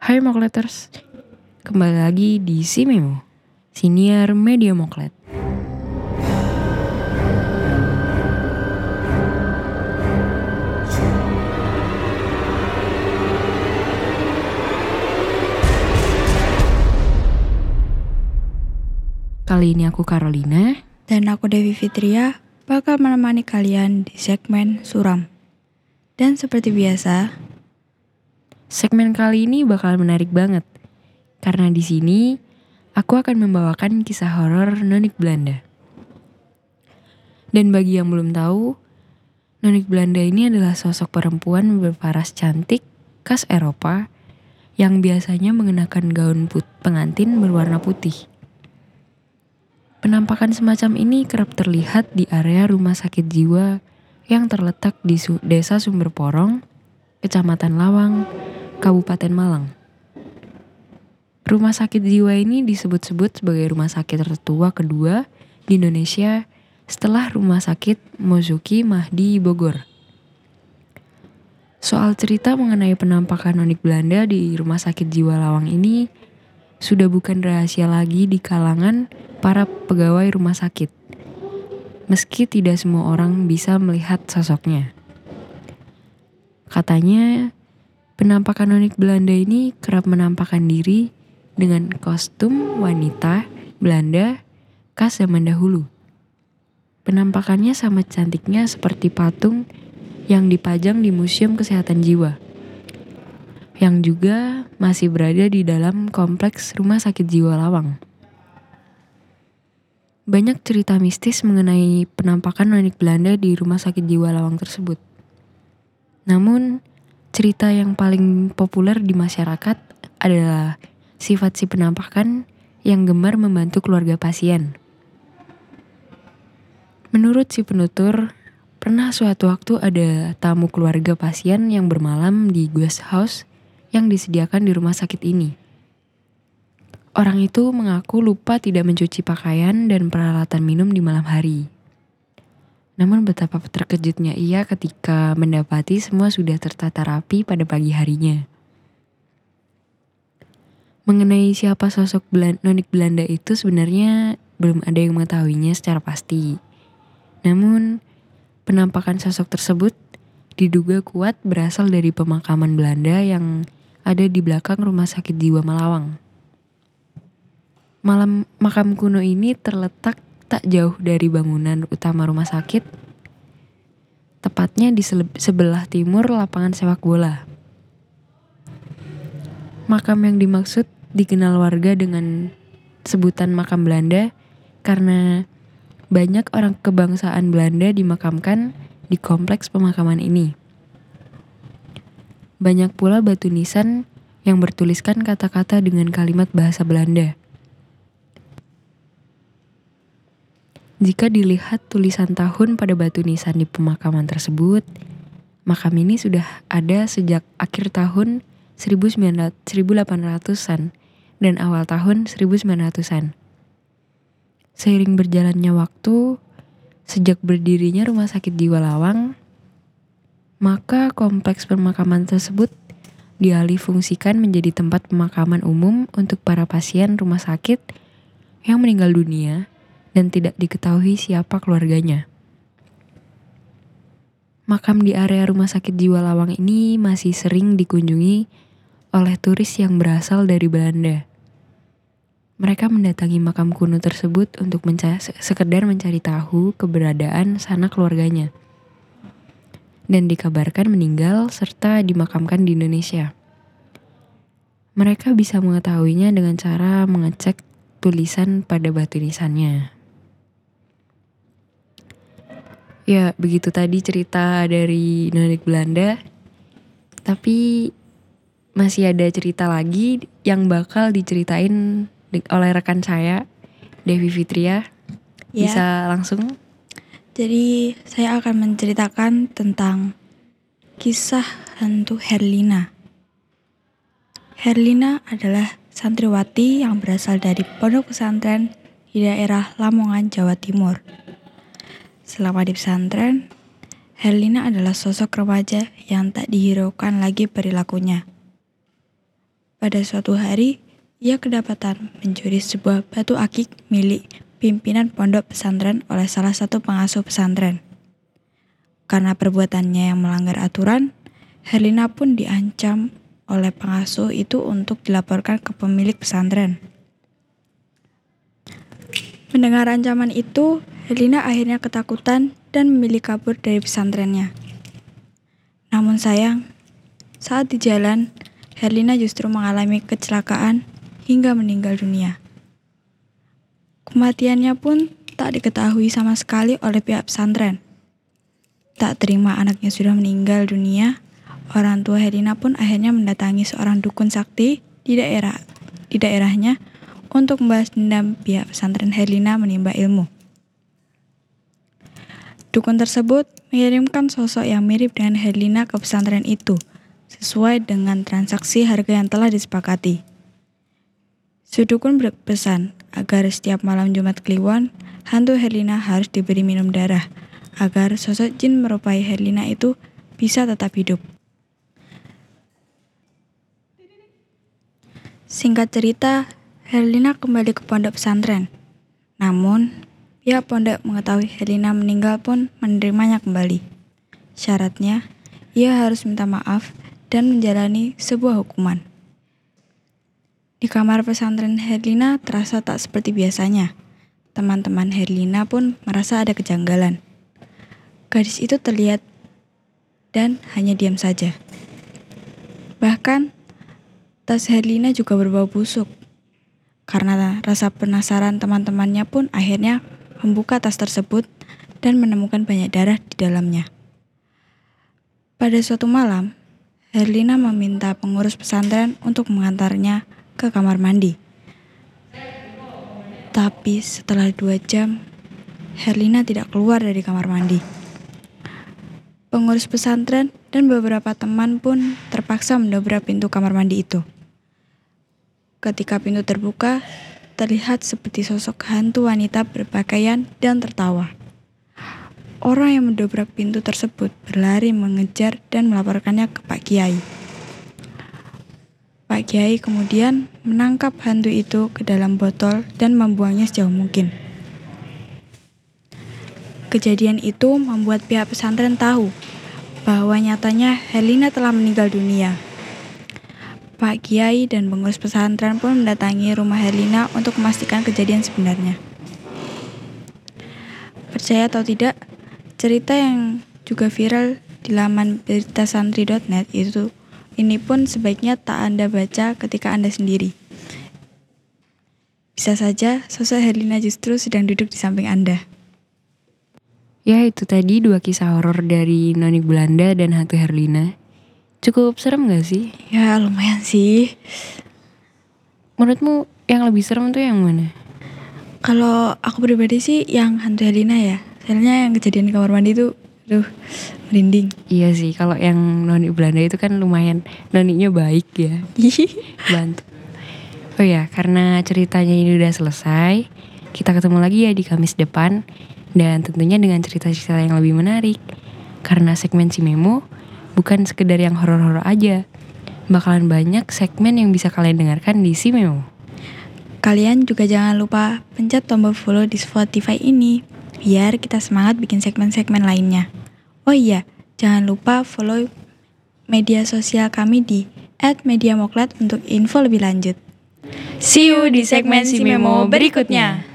Hai Mokleters, kembali lagi di Si Memo, Senior Media Moklet. Kali ini aku Carolina. Dan aku Devi Fitria bakal menemani kalian di segmen Suram. Dan seperti biasa, Segmen kali ini bakal menarik banget. Karena di sini aku akan membawakan kisah horor Nonik Belanda. Dan bagi yang belum tahu, Nonik Belanda ini adalah sosok perempuan berparas cantik khas Eropa yang biasanya mengenakan gaun put pengantin berwarna putih. Penampakan semacam ini kerap terlihat di area rumah sakit jiwa yang terletak di Desa Sumber Porong, Kecamatan Lawang, Kabupaten Malang. Rumah sakit jiwa ini disebut-sebut sebagai rumah sakit tertua kedua di Indonesia setelah Rumah Sakit Mozuki Mahdi Bogor. Soal cerita mengenai penampakan nonik Belanda di Rumah Sakit Jiwa Lawang ini sudah bukan rahasia lagi di kalangan para pegawai rumah sakit. Meski tidak semua orang bisa melihat sosoknya. Katanya, penampakan nonik Belanda ini kerap menampakkan diri dengan kostum wanita Belanda khas zaman dahulu. Penampakannya sama cantiknya seperti patung yang dipajang di Museum Kesehatan Jiwa. Yang juga masih berada di dalam kompleks Rumah Sakit Jiwa Lawang. Banyak cerita mistis mengenai penampakan nonik Belanda di Rumah Sakit Jiwa Lawang tersebut. Namun, cerita yang paling populer di masyarakat adalah sifat si penampakan yang gemar membantu keluarga pasien. Menurut si penutur, pernah suatu waktu ada tamu keluarga pasien yang bermalam di guest house yang disediakan di rumah sakit ini. Orang itu mengaku lupa tidak mencuci pakaian dan peralatan minum di malam hari. Namun betapa terkejutnya ia ketika mendapati semua sudah tertata rapi pada pagi harinya. Mengenai siapa sosok nonik Belanda itu sebenarnya belum ada yang mengetahuinya secara pasti. Namun, penampakan sosok tersebut diduga kuat berasal dari pemakaman Belanda yang ada di belakang Rumah Sakit Jiwa Malawang. Malam makam kuno ini terletak tak jauh dari bangunan utama rumah sakit, tepatnya di sebelah timur lapangan sepak bola. Makam yang dimaksud dikenal warga dengan sebutan makam Belanda karena banyak orang kebangsaan Belanda dimakamkan di kompleks pemakaman ini. Banyak pula batu nisan yang bertuliskan kata-kata dengan kalimat bahasa Belanda. Jika dilihat tulisan tahun pada batu nisan di pemakaman tersebut, makam ini sudah ada sejak akhir tahun 1900 1800-an dan awal tahun 1900-an. Seiring berjalannya waktu, sejak berdirinya Rumah Sakit Jiwa Lawang, maka kompleks pemakaman tersebut dialih fungsikan menjadi tempat pemakaman umum untuk para pasien rumah sakit yang meninggal dunia dan tidak diketahui siapa keluarganya. Makam di area Rumah Sakit Jiwa Lawang ini masih sering dikunjungi oleh turis yang berasal dari Belanda. Mereka mendatangi makam kuno tersebut untuk menca- sekedar mencari tahu keberadaan sanak keluarganya. Dan dikabarkan meninggal serta dimakamkan di Indonesia. Mereka bisa mengetahuinya dengan cara mengecek tulisan pada batu nisannya. Ya, begitu tadi cerita dari Nonik Belanda. Tapi masih ada cerita lagi yang bakal diceritain di- oleh rekan saya, Devi Fitria. Ya. Bisa langsung? jadi saya akan menceritakan tentang kisah hantu Herlina. Herlina adalah santriwati yang berasal dari pondok pesantren di daerah Lamongan, Jawa Timur. Selama di pesantren, Herlina adalah sosok remaja yang tak dihiraukan lagi perilakunya. Pada suatu hari, ia kedapatan mencuri sebuah batu akik milik pimpinan pondok pesantren oleh salah satu pengasuh pesantren. Karena perbuatannya yang melanggar aturan, Herlina pun diancam oleh pengasuh itu untuk dilaporkan ke pemilik pesantren. Mendengar ancaman itu, Herlina akhirnya ketakutan dan memilih kabur dari pesantrennya. Namun sayang, saat di jalan, Herlina justru mengalami kecelakaan hingga meninggal dunia. Kematiannya pun tak diketahui sama sekali oleh pihak pesantren. Tak terima anaknya sudah meninggal dunia, orang tua Herlina pun akhirnya mendatangi seorang dukun sakti di daerah di daerahnya untuk membahas dendam pihak pesantren Herlina menimba ilmu. Dukun tersebut mengirimkan sosok yang mirip dengan Herlina ke pesantren itu, sesuai dengan transaksi harga yang telah disepakati. Sudukun berpesan agar setiap malam Jumat Kliwon, hantu Herlina harus diberi minum darah, agar sosok jin merupai Herlina itu bisa tetap hidup. Singkat cerita, Herlina kembali ke pondok pesantren. Namun, pihak pondok mengetahui Herlina meninggal pun menerimanya kembali. Syaratnya, ia harus minta maaf dan menjalani sebuah hukuman. Di kamar pesantren Herlina terasa tak seperti biasanya. Teman-teman Herlina pun merasa ada kejanggalan. Gadis itu terlihat dan hanya diam saja. Bahkan, tas Herlina juga berbau busuk. Karena rasa penasaran teman-temannya pun akhirnya membuka tas tersebut dan menemukan banyak darah di dalamnya. Pada suatu malam, Herlina meminta pengurus pesantren untuk mengantarnya ke kamar mandi. Tapi setelah dua jam, Herlina tidak keluar dari kamar mandi. Pengurus pesantren dan beberapa teman pun terpaksa mendobrak pintu kamar mandi itu. Ketika pintu terbuka, terlihat seperti sosok hantu wanita berpakaian dan tertawa. Orang yang mendobrak pintu tersebut berlari mengejar dan melaporkannya ke Pak Kiai. Pak Kiai kemudian menangkap hantu itu ke dalam botol dan membuangnya sejauh mungkin. Kejadian itu membuat pihak pesantren tahu bahwa nyatanya Helena telah meninggal dunia. Pak Kiai dan pengurus pesantren pun mendatangi rumah Helena untuk memastikan kejadian sebenarnya. Percaya atau tidak, cerita yang juga viral di laman beritasantri.net itu ini pun sebaiknya tak Anda baca ketika Anda sendiri. Bisa saja sosok Herlina justru sedang duduk di samping Anda. Ya itu tadi dua kisah horor dari Nonik Belanda dan Hantu Herlina. Cukup serem gak sih? Ya lumayan sih. Menurutmu yang lebih serem tuh yang mana? Kalau aku pribadi sih yang Hantu Herlina ya. Soalnya yang kejadian di kamar mandi tuh Duh, merinding. Iya sih, kalau yang noni Belanda itu kan lumayan noninya baik ya. Bantu. Oh ya, karena ceritanya ini udah selesai, kita ketemu lagi ya di Kamis depan dan tentunya dengan cerita-cerita yang lebih menarik. Karena segmen si Memo bukan sekedar yang horor-horor aja. Bakalan banyak segmen yang bisa kalian dengarkan di si Memo. Kalian juga jangan lupa pencet tombol follow di Spotify ini biar kita semangat bikin segmen-segmen lainnya. Oh iya, jangan lupa follow media sosial kami di @mediamoklat untuk info lebih lanjut. See you di segmen si Memo berikutnya.